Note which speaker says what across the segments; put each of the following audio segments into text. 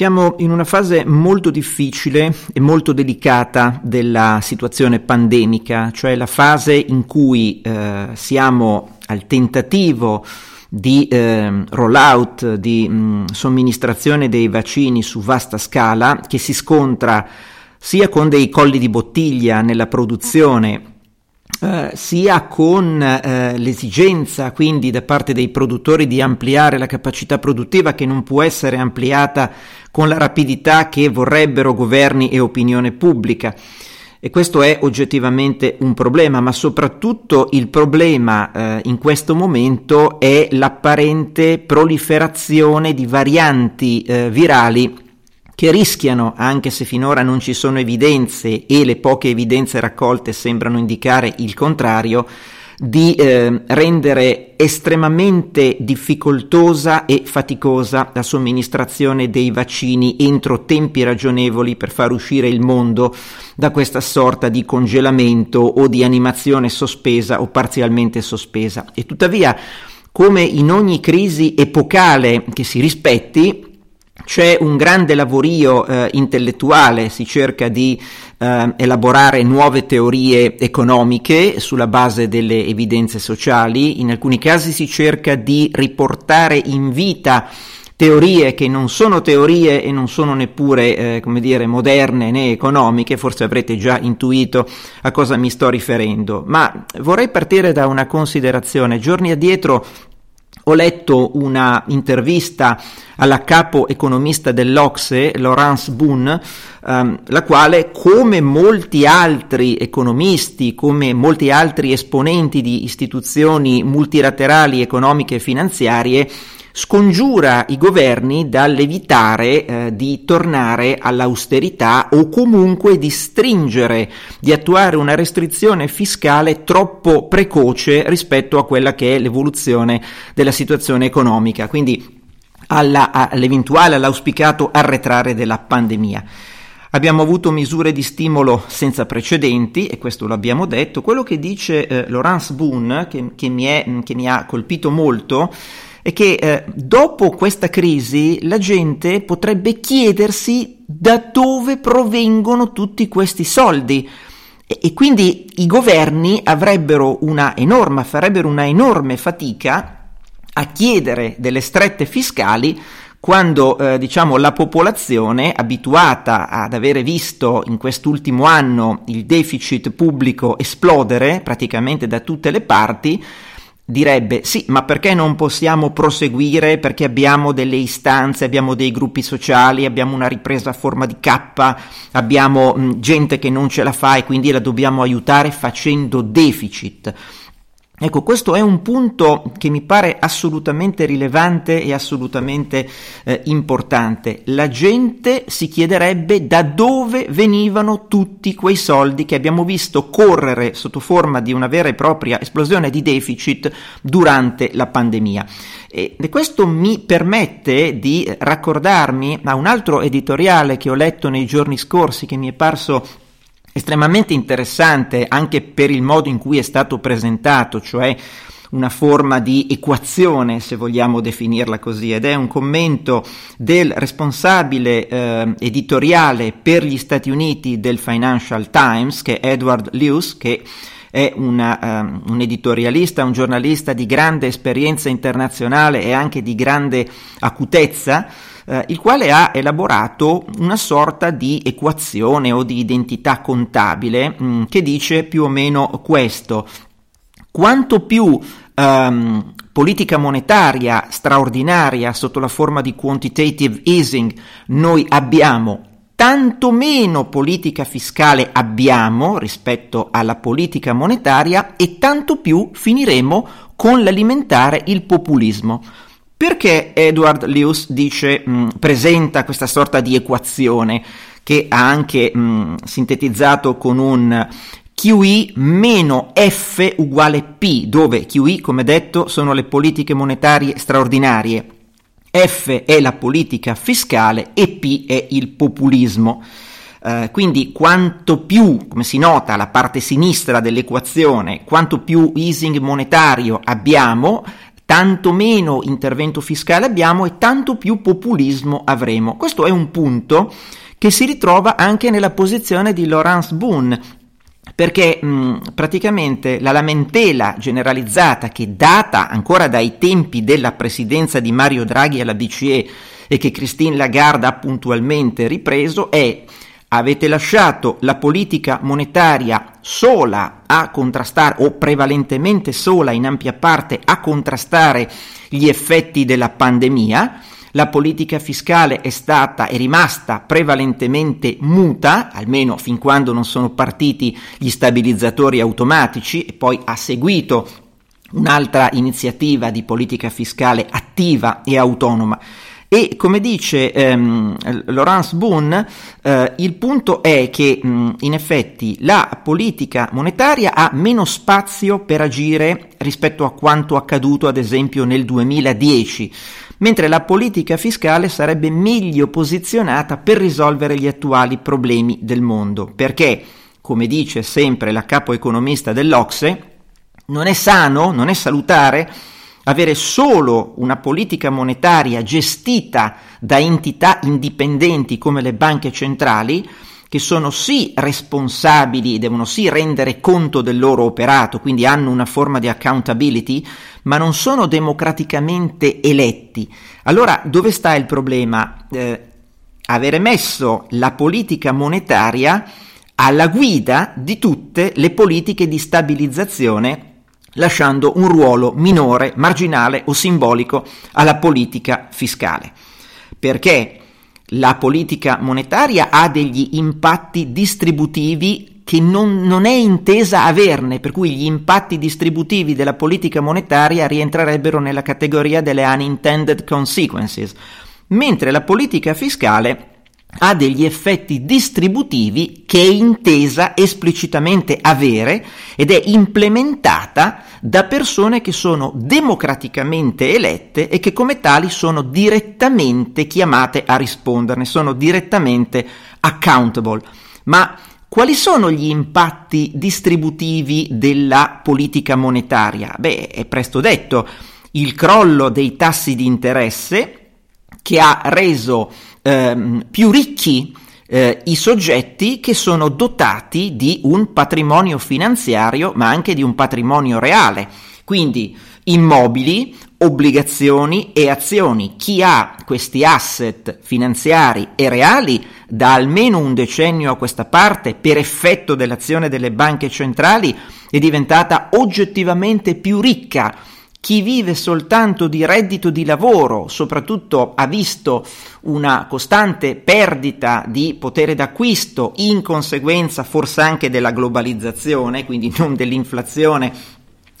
Speaker 1: Siamo in una fase molto difficile e molto delicata della situazione pandemica, cioè la fase in cui eh, siamo al tentativo di eh, rollout, di mh, somministrazione dei vaccini su vasta scala, che si scontra sia con dei colli di bottiglia nella produzione Uh, sia con uh, l'esigenza quindi da parte dei produttori di ampliare la capacità produttiva che non può essere ampliata con la rapidità che vorrebbero governi e opinione pubblica. E questo è oggettivamente un problema, ma soprattutto il problema eh, in questo momento è l'apparente proliferazione di varianti eh, virali che rischiano, anche se finora non ci sono evidenze e le poche evidenze raccolte sembrano indicare il contrario, di eh, rendere estremamente difficoltosa e faticosa la somministrazione dei vaccini entro tempi ragionevoli per far uscire il mondo da questa sorta di congelamento o di animazione sospesa o parzialmente sospesa. E tuttavia, come in ogni crisi epocale che si rispetti, c'è un grande lavorio eh, intellettuale, si cerca di eh, elaborare nuove teorie economiche sulla base delle evidenze sociali, in alcuni casi si cerca di riportare in vita teorie che non sono teorie e non sono neppure, eh, come dire, moderne né economiche, forse avrete già intuito a cosa mi sto riferendo, ma vorrei partire da una considerazione. Giorni addietro ho letto una intervista alla capo economista dell'Ocse, Laurence Boone, ehm, la quale, come molti altri economisti, come molti altri esponenti di istituzioni multilaterali economiche e finanziarie, scongiura i governi dall'evitare eh, di tornare all'austerità o comunque di stringere, di attuare una restrizione fiscale troppo precoce rispetto a quella che è l'evoluzione della situazione economica, quindi alla, all'eventuale, all'auspicato arretrare della pandemia. Abbiamo avuto misure di stimolo senza precedenti, e questo lo abbiamo detto. Quello che dice eh, Laurence Boone, che, che, mi è, che mi ha colpito molto, è che eh, dopo questa crisi la gente potrebbe chiedersi da dove provengono tutti questi soldi. E, e quindi i governi avrebbero una enorme, farebbero una enorme fatica a chiedere delle strette fiscali quando eh, diciamo la popolazione abituata ad avere visto in quest'ultimo anno il deficit pubblico esplodere praticamente da tutte le parti direbbe sì, ma perché non possiamo proseguire perché abbiamo delle istanze, abbiamo dei gruppi sociali, abbiamo una ripresa a forma di K, abbiamo mh, gente che non ce la fa e quindi la dobbiamo aiutare facendo deficit. Ecco, questo è un punto che mi pare assolutamente rilevante e assolutamente eh, importante. La gente si chiederebbe da dove venivano tutti quei soldi che abbiamo visto correre sotto forma di una vera e propria esplosione di deficit durante la pandemia. E questo mi permette di raccordarmi a un altro editoriale che ho letto nei giorni scorsi che mi è parso estremamente interessante anche per il modo in cui è stato presentato, cioè una forma di equazione, se vogliamo definirla così, ed è un commento del responsabile eh, editoriale per gli Stati Uniti del Financial Times, che è Edward Lewis, che è una, um, un editorialista, un giornalista di grande esperienza internazionale e anche di grande acutezza, eh, il quale ha elaborato una sorta di equazione o di identità contabile mh, mm, che dice più o meno questo. Quanto più um, politica monetaria straordinaria sotto la forma di quantitative easing noi abbiamo tanto meno politica fiscale abbiamo rispetto alla politica monetaria e tanto più finiremo con l'alimentare il populismo. Perché Edward Lewis dice, mh, mm, presenta questa sorta di equazione che ha anche mh, mm, sintetizzato con un QE meno F uguale P, dove QE, come detto, sono le politiche monetarie straordinarie F è la politica fiscale e P è il populismo. Uh, quindi quanto più, come si nota, la parte sinistra dell'equazione, quanto più easing monetario abbiamo, tanto meno intervento fiscale abbiamo e tanto più populismo avremo. Questo è un punto che si ritrova anche nella posizione di Laurence Boone, perché mh, praticamente la lamentela generalizzata che data ancora dai tempi della presidenza di Mario Draghi alla BCE e che Christine Lagarde ha puntualmente ripreso è avete lasciato la politica monetaria sola a contrastare o prevalentemente sola in ampia parte a contrastare gli effetti della pandemia la politica fiscale è stata e rimasta prevalentemente muta, almeno fin quando non sono partiti gli stabilizzatori automatici e poi ha seguito un'altra iniziativa di politica fiscale attiva e autonoma. E come dice ehm, Laurence Boone, eh, il punto è che mh, in effetti la politica monetaria ha meno spazio per agire rispetto a quanto accaduto ad esempio nel 2010 mentre la politica fiscale sarebbe meglio posizionata per risolvere gli attuali problemi del mondo, perché, come dice sempre la capo economista dell'Ocse, non è sano, non è salutare avere solo una politica monetaria gestita da entità indipendenti come le banche centrali, che sono sì responsabili, devono sì rendere conto del loro operato, quindi hanno una forma di accountability, ma non sono democraticamente eletti. Allora dove sta il problema? Eh, avere messo la politica monetaria alla guida di tutte le politiche di stabilizzazione lasciando un ruolo minore, marginale o simbolico alla politica fiscale. Perché la politica monetaria ha degli impatti distributivi che non, non, è intesa averne, per cui gli impatti distributivi della politica monetaria rientrerebbero nella categoria delle unintended consequences, mentre la politica fiscale ha degli effetti distributivi che è intesa esplicitamente avere ed è implementata da persone che sono democraticamente elette e che come tali sono direttamente chiamate a risponderne, sono direttamente accountable. Ma quali sono gli impatti distributivi della politica monetaria? Beh, è presto detto, il crollo dei tassi di interesse che ha reso ehm, più ricchi eh, i soggetti che sono dotati di un patrimonio finanziario ma anche di un patrimonio reale, quindi immobili, obbligazioni e azioni. Chi ha questi asset finanziari e reali da almeno un decennio a questa parte, per effetto dell'azione delle banche centrali, è diventata oggettivamente più ricca chi vive soltanto di reddito di lavoro, soprattutto ha visto una costante perdita di potere d'acquisto in conseguenza forse anche della globalizzazione, quindi non dell'inflazione,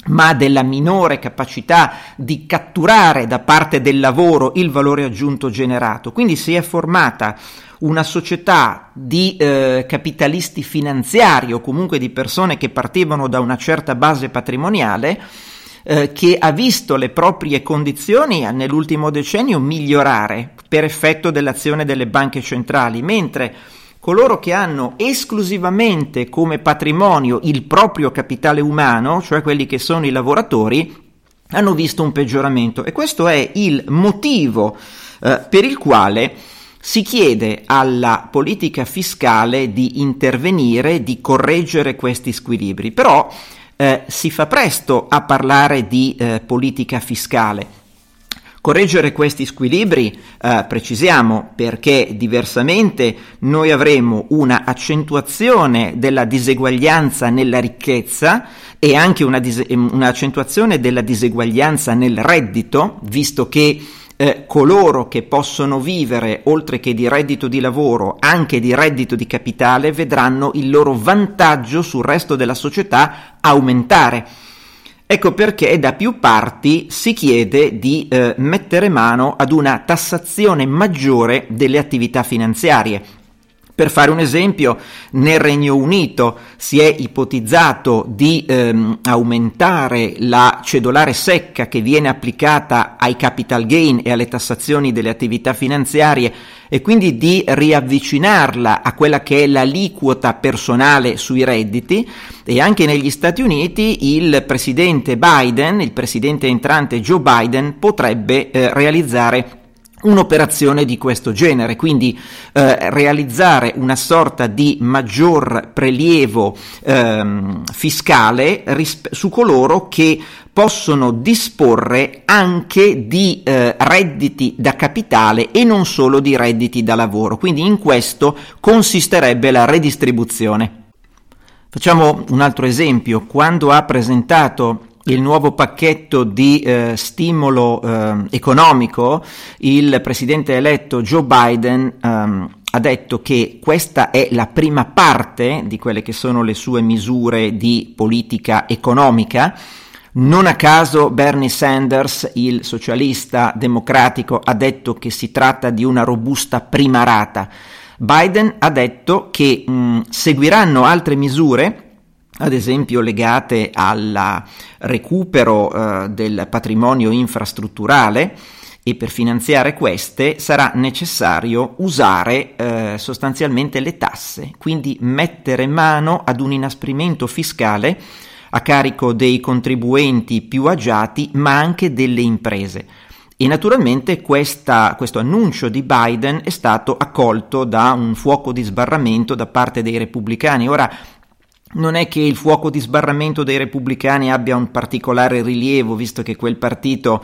Speaker 1: ma della minore capacità di catturare da parte del lavoro il valore aggiunto generato. Quindi si è formata una società di eh, capitalisti finanziari o comunque di persone che partivano da una certa base patrimoniale eh, che ha visto le proprie condizioni nell'ultimo decennio migliorare per effetto dell'azione delle banche centrali, mentre coloro che hanno esclusivamente come patrimonio il proprio capitale umano, cioè quelli che sono i lavoratori, hanno visto un peggioramento. E questo è il motivo eh, per il quale si chiede alla politica fiscale di intervenire, di correggere questi squilibri, però eh, si fa presto a parlare di eh, politica fiscale. Correggere questi squilibri, eh, precisiamo, perché diversamente noi avremo una accentuazione della diseguaglianza nella ricchezza e anche una dis- un'accentuazione della diseguaglianza nel reddito, visto che eh, coloro che possono vivere, oltre che di reddito di lavoro, anche di reddito di capitale, vedranno il loro vantaggio sul resto della società aumentare. Ecco perché da più parti si chiede di eh, mettere mano ad una tassazione maggiore delle attività finanziarie, per fare un esempio, nel Regno Unito si è ipotizzato di ehm, aumentare la cedolare secca che viene applicata ai capital gain e alle tassazioni delle attività finanziarie e quindi di riavvicinarla a quella che è l'aliquota personale sui redditi. E anche negli Stati Uniti il presidente Biden, il presidente entrante Joe Biden potrebbe eh, realizzare un'operazione di questo genere, quindi eh, realizzare una sorta di maggior prelievo ehm, fiscale risp- su coloro che possono disporre anche di eh, redditi da capitale e non solo di redditi da lavoro. Quindi in questo consisterebbe la redistribuzione. Facciamo un altro esempio. Quando ha presentato il nuovo pacchetto di eh, stimolo eh, economico, il presidente eletto Joe Biden ehm, ha detto che questa è la prima parte di quelle che sono le sue misure di politica economica. Non a caso Bernie Sanders, il socialista democratico, ha detto che si tratta di una robusta prima rata. Biden ha detto che mh, seguiranno altre misure ad esempio legate al recupero eh, del patrimonio infrastrutturale e per finanziare queste sarà necessario usare eh, sostanzialmente le tasse, quindi mettere mano ad un inasprimento fiscale a carico dei contribuenti più agiati ma anche delle imprese. E naturalmente questa, questo annuncio di Biden è stato accolto da un fuoco di sbarramento da parte dei repubblicani. Ora non è che il fuoco di sbarramento dei repubblicani abbia un particolare rilievo, visto che quel partito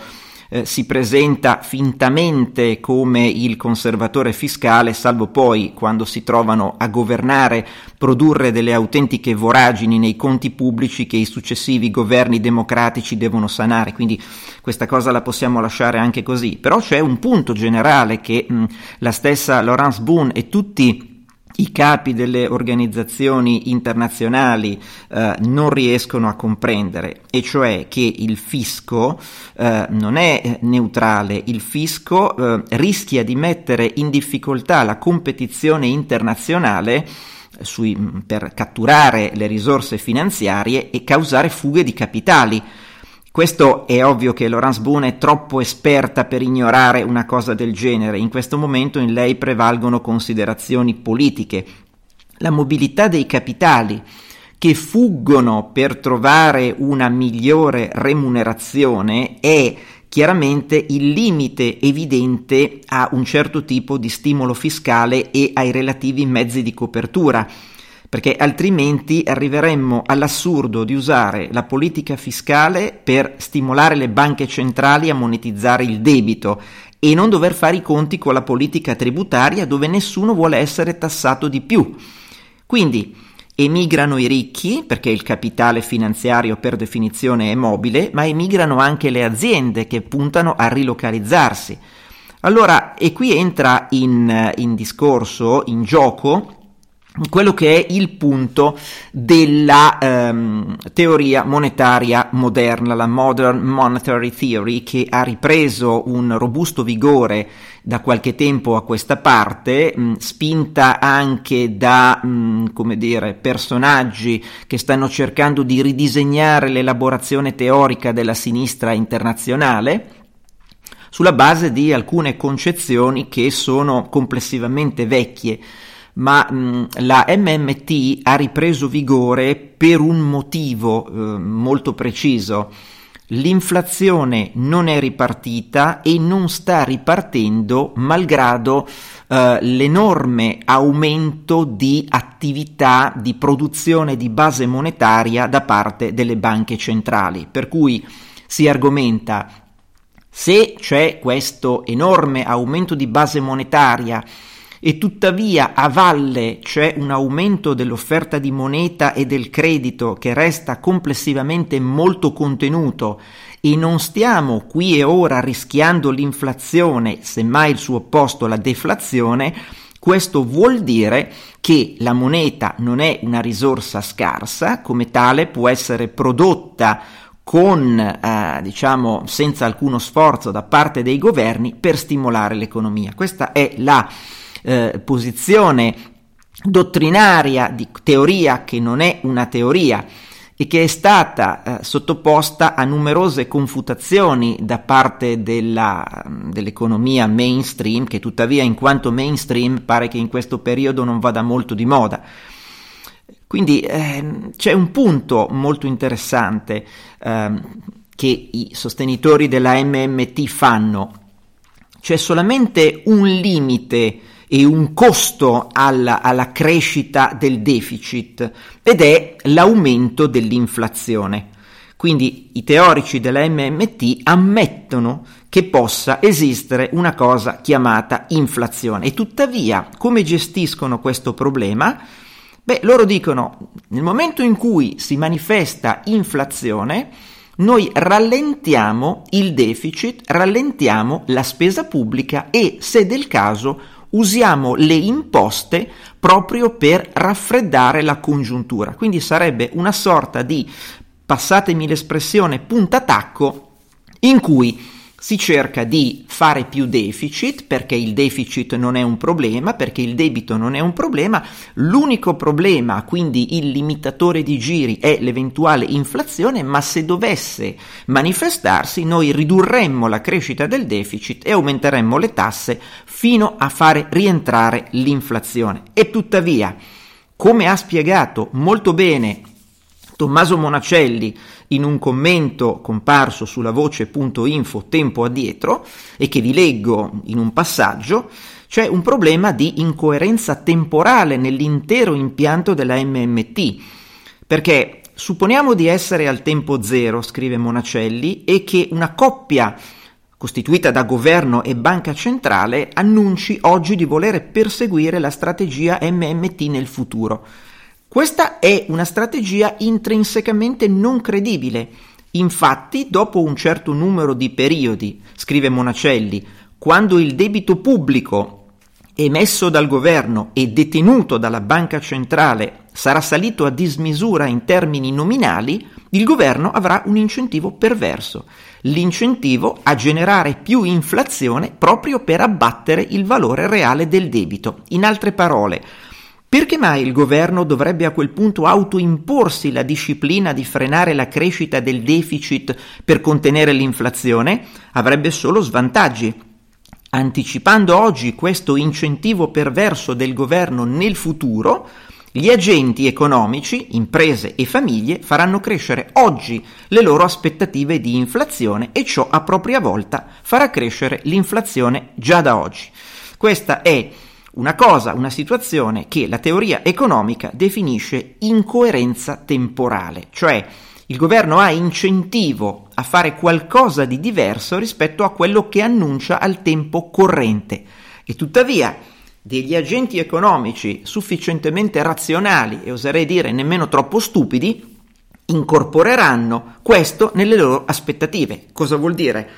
Speaker 1: eh, si presenta fintamente come il conservatore fiscale, salvo poi, quando si trovano a governare, produrre delle autentiche voragini nei conti pubblici che i successivi governi democratici devono sanare. Quindi questa cosa la possiamo lasciare anche così. Però c'è un punto generale che mh, la stessa Laurence Boone e tutti i capi delle organizzazioni internazionali eh, non riescono a comprendere, e cioè che il fisco eh, non è neutrale, il fisco eh, rischia di mettere in difficoltà la competizione internazionale sui, per catturare le risorse finanziarie e causare fughe di capitali. Questo è ovvio che Laurence Boone è troppo esperta per ignorare una cosa del genere. In questo momento in lei prevalgono considerazioni politiche. La mobilità dei capitali che fuggono per trovare una migliore remunerazione è chiaramente il limite evidente a un certo tipo di stimolo fiscale e ai relativi mezzi di copertura perché altrimenti arriveremmo all'assurdo di usare la politica fiscale per stimolare le banche centrali a monetizzare il debito e non dover fare i conti con la politica tributaria dove nessuno vuole essere tassato di più. Quindi emigrano i ricchi, perché il capitale finanziario per definizione è mobile, ma emigrano anche le aziende che puntano a rilocalizzarsi. Allora, e qui entra in, in discorso, in gioco, quello che è il punto della ehm, teoria monetaria moderna, la Modern Monetary Theory, che ha ripreso un robusto vigore da qualche tempo a questa parte, mh, spinta anche da, mh, come dire, personaggi che stanno cercando di ridisegnare l'elaborazione teorica della sinistra internazionale, sulla base di alcune concezioni che sono complessivamente vecchie ma mh, la MMT ha ripreso vigore per un motivo eh, molto preciso. L'inflazione non è ripartita e non sta ripartendo malgrado eh, l'enorme aumento di attività di produzione di base monetaria da parte delle banche centrali. Per cui si argomenta se c'è questo enorme aumento di base monetaria e tuttavia a valle c'è un aumento dell'offerta di moneta e del credito che resta complessivamente molto contenuto e non stiamo qui e ora rischiando l'inflazione, semmai il suo opposto la deflazione, questo vuol dire che la moneta non è una risorsa scarsa, come tale può essere prodotta con, eh, diciamo, senza alcuno sforzo da parte dei governi per stimolare l'economia. Questa è la eh, posizione dottrinaria di teoria che non è una teoria e che è stata eh, sottoposta a numerose confutazioni da parte della, dell'economia mainstream, che tuttavia in quanto mainstream pare che in questo periodo non vada molto di moda. Quindi eh, c'è un punto molto interessante eh, che i sostenitori della MMT fanno. C'è solamente un limite e un costo alla, alla crescita del deficit ed è l'aumento dell'inflazione. Quindi i teorici della MMT ammettono che possa esistere una cosa chiamata inflazione e tuttavia come gestiscono questo problema? Beh, loro dicono nel momento in cui si manifesta inflazione, noi rallentiamo il deficit, rallentiamo la spesa pubblica e, se del caso, usiamo le imposte proprio per raffreddare la congiuntura. Quindi sarebbe una sorta di, passatemi l'espressione, punta tacco in cui si cerca di fare più deficit perché il deficit non è un problema, perché il debito non è un problema, l'unico problema, quindi il limitatore di giri, è l'eventuale inflazione, ma se dovesse manifestarsi noi ridurremmo la crescita del deficit e aumenteremmo le tasse fino a fare rientrare l'inflazione. E tuttavia, come ha spiegato molto bene Tommaso Monacelli in un commento comparso sulla voce.info tempo addietro e che vi leggo in un passaggio, c'è un problema di incoerenza temporale nell'intero impianto della MMT, perché supponiamo di essere al tempo zero, scrive Monacelli, e che una coppia costituita da governo e banca centrale annunci oggi di voler perseguire la strategia MMT nel futuro. Questa è una strategia intrinsecamente non credibile. Infatti, dopo un certo numero di periodi, scrive Monacelli, quando il debito pubblico emesso dal governo e detenuto dalla banca centrale sarà salito a dismisura in termini nominali, il governo avrà un incentivo perverso, l'incentivo a generare più inflazione proprio per abbattere il valore reale del debito. In altre parole, perché mai il governo dovrebbe a quel punto autoimporsi la disciplina di frenare la crescita del deficit per contenere l'inflazione? Avrebbe solo svantaggi. Anticipando oggi questo incentivo perverso del governo nel futuro, gli agenti economici, imprese e famiglie faranno crescere oggi le loro aspettative di inflazione e ciò a propria volta farà crescere l'inflazione già da oggi. Questa è una cosa, una situazione che la teoria economica definisce incoerenza temporale, cioè il governo ha incentivo a fare qualcosa di diverso rispetto a quello che annuncia al tempo corrente e tuttavia degli agenti economici sufficientemente razionali e oserei dire nemmeno troppo stupidi incorporeranno questo nelle loro aspettative. Cosa vuol dire?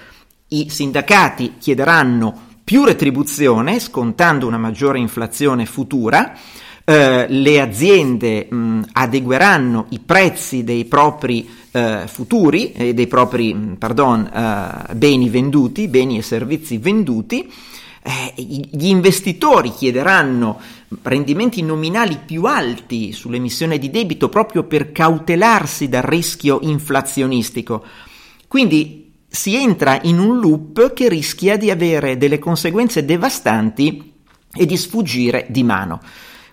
Speaker 1: I sindacati chiederanno più retribuzione, scontando una maggiore inflazione futura, eh, le aziende mh, adegueranno i prezzi dei propri eh, futuri, eh, dei propri pardon, eh, beni venduti, beni e servizi venduti, eh, gli investitori chiederanno rendimenti nominali più alti sull'emissione di debito proprio per cautelarsi dal rischio inflazionistico. Quindi si entra in un loop che rischia di avere delle conseguenze devastanti e di sfuggire di mano.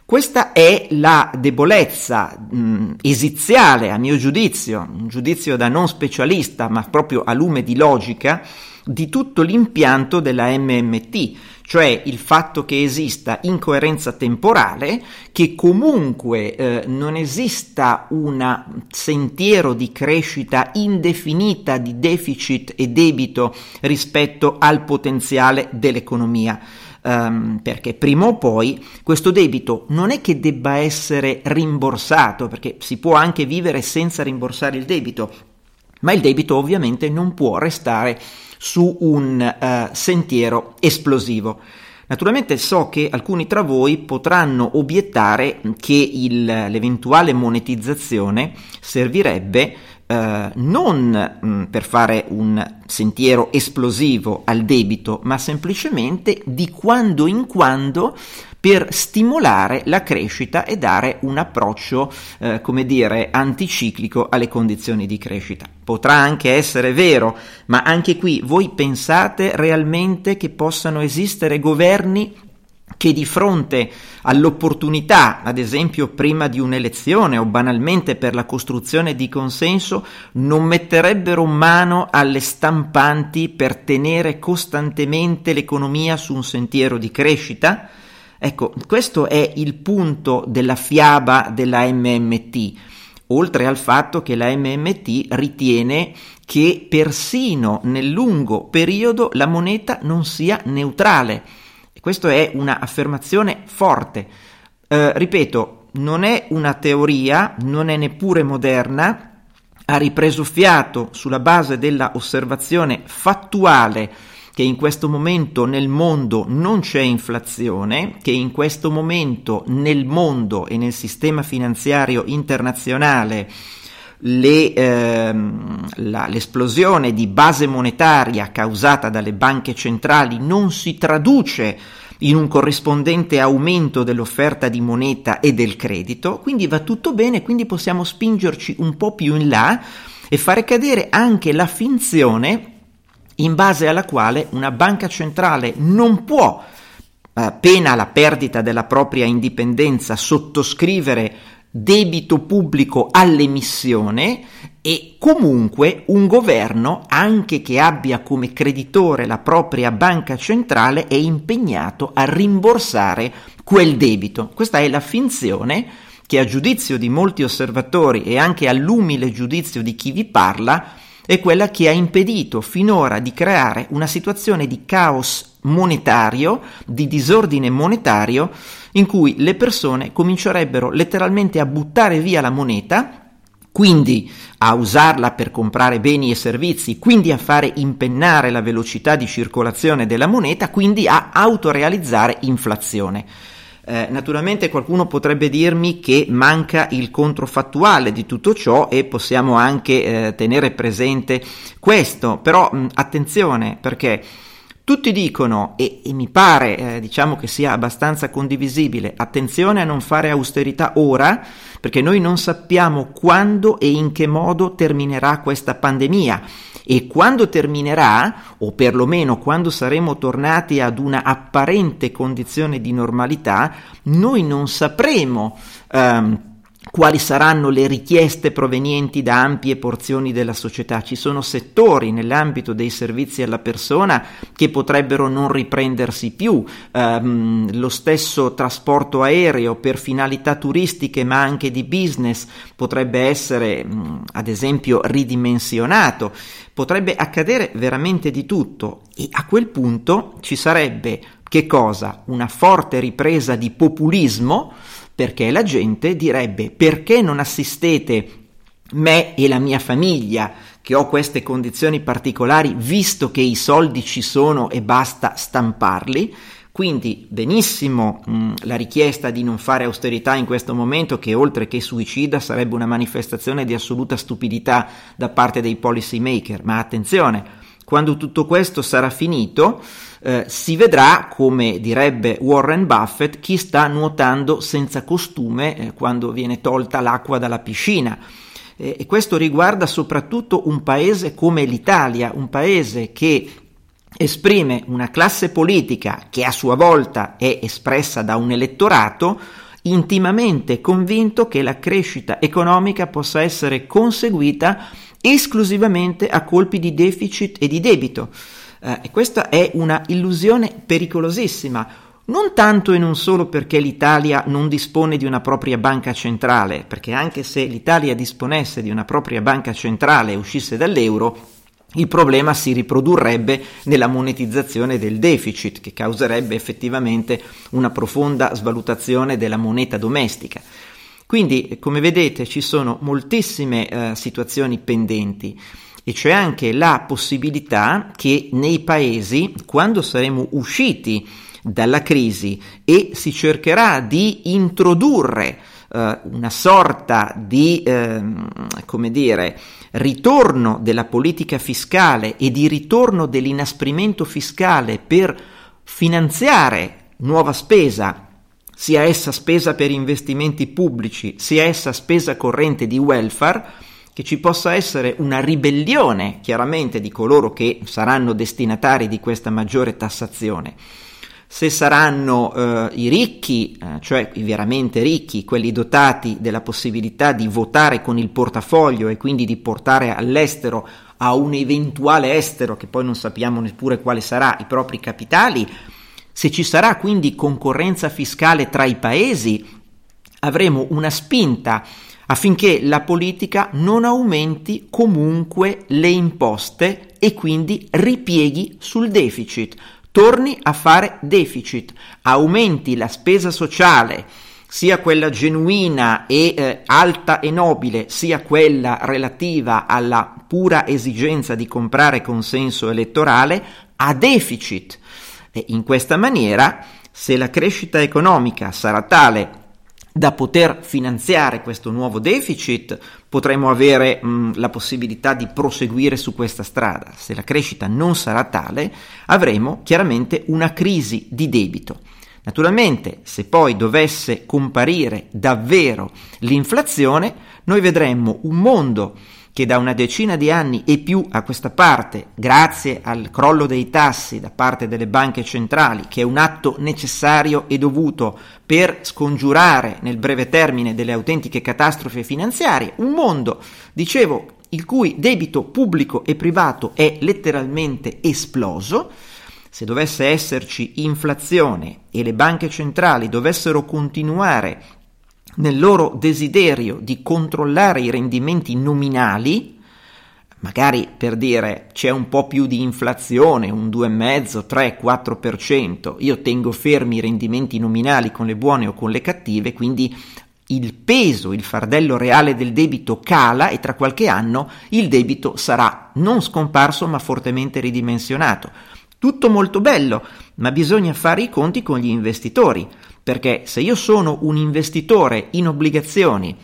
Speaker 1: Questa è la debolezza mh, esiziale, a mio giudizio, un giudizio da non specialista, ma proprio a lume di logica, di tutto l'impianto della MMT, cioè il fatto che esista incoerenza temporale, che comunque eh, non esista un sentiero di crescita indefinita di deficit e debito rispetto al potenziale dell'economia. Um, perché prima o poi questo debito non è che debba essere rimborsato, perché si può anche vivere senza rimborsare il debito, ma il debito ovviamente non può restare su un uh, sentiero esplosivo. Naturalmente so che alcuni tra voi potranno obiettare che il, l'eventuale monetizzazione servirebbe eh, non mh, mm, per fare un sentiero esplosivo al debito, ma semplicemente di quando in quando per stimolare la crescita e dare un approccio, eh, come dire, anticiclico alle condizioni di crescita. Potrà anche essere vero, ma anche qui voi pensate realmente che possano esistere governi che di fronte all'opportunità, ad esempio prima di un'elezione o banalmente per la costruzione di consenso, non metterebbero mano alle stampanti per tenere costantemente l'economia su un sentiero di crescita? Ecco, questo è il punto della fiaba della MMT, oltre al fatto che la MMT ritiene che persino nel lungo periodo la moneta non sia neutrale questa è un'affermazione forte. Eh, ripeto, non è una teoria, non è neppure moderna, ha ripreso fiato sulla base della osservazione fattuale che in questo momento nel mondo non c'è inflazione, che in questo momento nel mondo e nel sistema finanziario internazionale le, ehm, la, l'esplosione di base monetaria causata dalle banche centrali non si traduce in un corrispondente aumento dell'offerta di moneta e del credito, quindi va tutto bene, quindi possiamo spingerci un po' più in là e fare cadere anche la finzione in base alla quale una banca centrale non può, eh, pena la perdita della propria indipendenza, sottoscrivere debito pubblico all'emissione e comunque un governo, anche che abbia come creditore la propria banca centrale, è impegnato a rimborsare quel debito. Questa è la finzione che a giudizio di molti osservatori e anche all'umile giudizio di chi vi parla è quella che ha impedito finora di creare una situazione di caos monetario, di disordine monetario, in cui le persone comincerebbero letteralmente a buttare via la moneta, quindi a usarla per comprare beni e servizi, quindi a fare impennare la velocità di circolazione della moneta, quindi a autorealizzare inflazione. Eh, naturalmente qualcuno potrebbe dirmi che manca il controfattuale di tutto ciò e possiamo anche eh, tenere presente questo, però mh, attenzione perché tutti dicono, e, e mi pare eh, diciamo che sia abbastanza condivisibile, attenzione a non fare austerità ora, perché noi non sappiamo quando e in che modo terminerà questa pandemia e quando terminerà, o perlomeno quando saremo tornati ad una apparente condizione di normalità, noi non sapremo. Um, quali saranno le richieste provenienti da ampie porzioni della società. Ci sono settori nell'ambito dei servizi alla persona che potrebbero non riprendersi più, um, lo stesso trasporto aereo per finalità turistiche ma anche di business potrebbe essere um, ad esempio ridimensionato, potrebbe accadere veramente di tutto e a quel punto ci sarebbe che cosa? Una forte ripresa di populismo perché la gente direbbe perché non assistete me e la mia famiglia che ho queste condizioni particolari visto che i soldi ci sono e basta stamparli. Quindi benissimo mh, la richiesta di non fare austerità in questo momento che oltre che suicida sarebbe una manifestazione di assoluta stupidità da parte dei policy maker, ma attenzione, quando tutto questo sarà finito, eh, si vedrà, come direbbe Warren Buffett, chi sta nuotando senza costume eh, quando viene tolta l'acqua dalla piscina. Eh, e questo riguarda soprattutto un paese come l'Italia, un paese che esprime una classe politica che a sua volta è espressa da un elettorato intimamente convinto che la crescita economica possa essere conseguita esclusivamente a colpi di deficit e di debito. Eh, e questa è una illusione pericolosissima, non tanto e non solo perché l'Italia non dispone di una propria banca centrale, perché anche se l'Italia disponesse di una propria banca centrale e uscisse dall'euro, il problema si riprodurrebbe nella monetizzazione del deficit, che causerebbe effettivamente una profonda svalutazione della moneta domestica. Quindi, come vedete, ci sono moltissime eh, situazioni pendenti e c'è anche la possibilità che nei paesi, quando saremo usciti dalla crisi e si cercherà di introdurre eh, una sorta di, eh, come dire, ritorno della politica fiscale e di ritorno dell'inasprimento fiscale per finanziare nuova spesa, sia essa spesa per investimenti pubblici, sia essa spesa corrente di welfare, che ci possa essere una ribellione chiaramente di coloro che saranno destinatari di questa maggiore tassazione. Se saranno eh, i ricchi, eh, cioè i veramente ricchi, quelli dotati della possibilità di votare con il portafoglio e quindi di portare all'estero a un eventuale estero, che poi non sappiamo neppure quale sarà, i propri capitali, se ci sarà quindi concorrenza fiscale tra i paesi, avremo una spinta affinché la politica non aumenti comunque le imposte e quindi ripieghi sul deficit torni a fare deficit, aumenti la spesa sociale, sia quella genuina e eh, alta e nobile, sia quella relativa alla pura esigenza di comprare consenso elettorale, a deficit. E in questa maniera, se la crescita economica sarà tale da poter finanziare questo nuovo deficit, potremo avere mh, la possibilità di proseguire su questa strada. Se la crescita non sarà tale, avremo chiaramente una crisi di debito. Naturalmente, se poi dovesse comparire davvero l'inflazione, noi vedremmo un mondo che da una decina di anni e più a questa parte, grazie al crollo dei tassi da parte delle banche centrali, che è un atto necessario e dovuto per scongiurare nel breve termine delle autentiche catastrofi finanziarie, un mondo, dicevo, il cui debito pubblico e privato è letteralmente esploso, se dovesse esserci inflazione e le banche centrali dovessero continuare nel loro desiderio di controllare i rendimenti nominali, magari per dire c'è un po' più di inflazione, un 2,5, 3, 4%, io tengo fermi i rendimenti nominali con le buone o con le cattive, quindi il peso, il fardello reale del debito cala e tra qualche anno il debito sarà non scomparso ma fortemente ridimensionato. Tutto molto bello, ma bisogna fare i conti con gli investitori perché se io sono un investitore in obbligazioni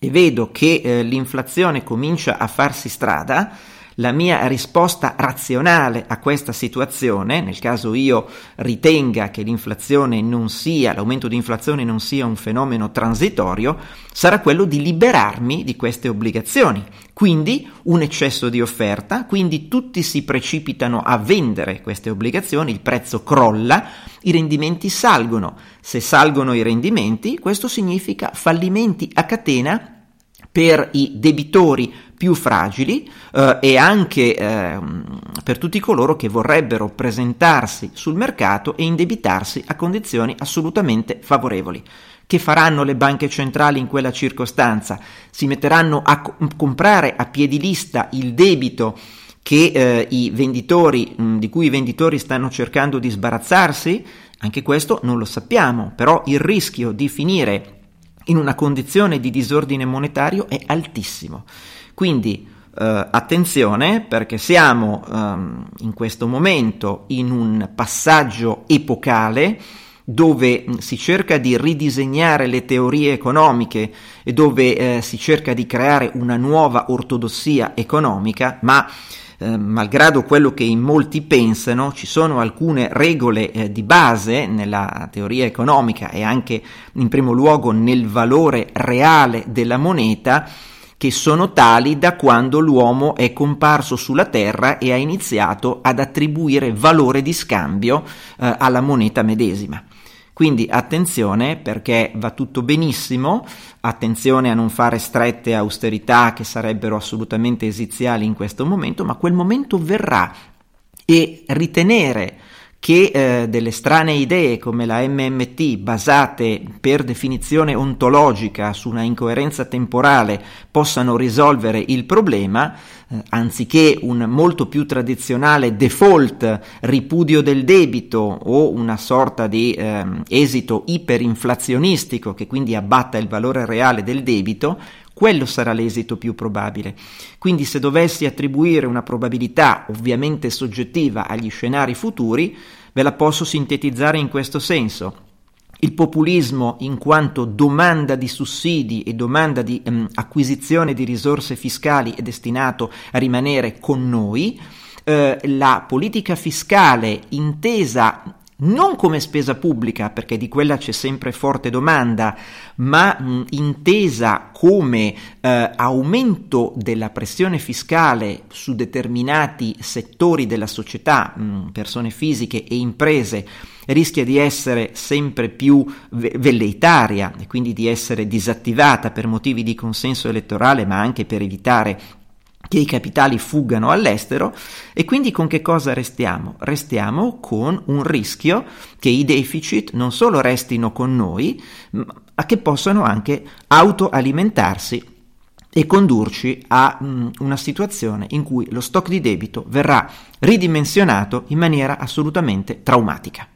Speaker 1: e vedo che eh, l'inflazione comincia a farsi strada, la mia risposta razionale a questa situazione, nel caso io ritenga che l'inflazione non sia, l'aumento di inflazione non sia un fenomeno transitorio, sarà quello di liberarmi di queste obbligazioni. Quindi un eccesso di offerta, quindi tutti si precipitano a vendere queste obbligazioni, il prezzo crolla, i rendimenti salgono. Se salgono i rendimenti, questo significa fallimenti a catena per i debitori più fragili eh, e anche eh, per tutti coloro che vorrebbero presentarsi sul mercato e indebitarsi a condizioni assolutamente favorevoli. Che faranno le banche centrali in quella circostanza? Si metteranno a co- comprare a piedi lista il debito che eh, i venditori, mh, di cui i venditori stanno cercando di sbarazzarsi? Anche questo non lo sappiamo, però il rischio di finire in una condizione di disordine monetario è altissimo. Quindi eh, attenzione perché siamo ehm, in questo momento in un passaggio epocale dove mm, si cerca di ridisegnare le teorie economiche e dove eh, si cerca di creare una nuova ortodossia economica, ma eh, malgrado quello che in molti pensano, ci sono alcune regole eh, di base nella teoria economica e anche in primo luogo nel valore reale della moneta che sono tali da quando l'uomo è comparso sulla Terra e ha iniziato ad attribuire valore di scambio eh, alla moneta medesima. Quindi attenzione perché va tutto benissimo, attenzione a non fare strette austerità che sarebbero assolutamente esiziali in questo momento, ma quel momento verrà e ritenere che eh, delle strane idee come la MMT, basate per definizione ontologica su una incoerenza temporale, possano risolvere il problema, eh, anziché un molto più tradizionale default ripudio del debito o una sorta di eh, esito iperinflazionistico che quindi abbatta il valore reale del debito, quello sarà l'esito più probabile. Quindi se dovessi attribuire una probabilità ovviamente soggettiva agli scenari futuri, ve la posso sintetizzare in questo senso. Il populismo in quanto domanda di sussidi e domanda di ehm, acquisizione di risorse fiscali è destinato a rimanere con noi, eh, la politica fiscale intesa non come spesa pubblica, perché di quella c'è sempre forte domanda, ma mh, intesa come eh, aumento della pressione fiscale su determinati settori della società, mh, persone fisiche e imprese, rischia di essere sempre più ve- velleitaria e quindi di essere disattivata per motivi di consenso elettorale, ma anche per evitare che i capitali fuggano all'estero e quindi con che cosa restiamo? Restiamo con un rischio che i deficit non solo restino con noi, ma che possano anche autoalimentarsi e condurci a mh, una situazione in cui lo stock di debito verrà ridimensionato in maniera assolutamente traumatica.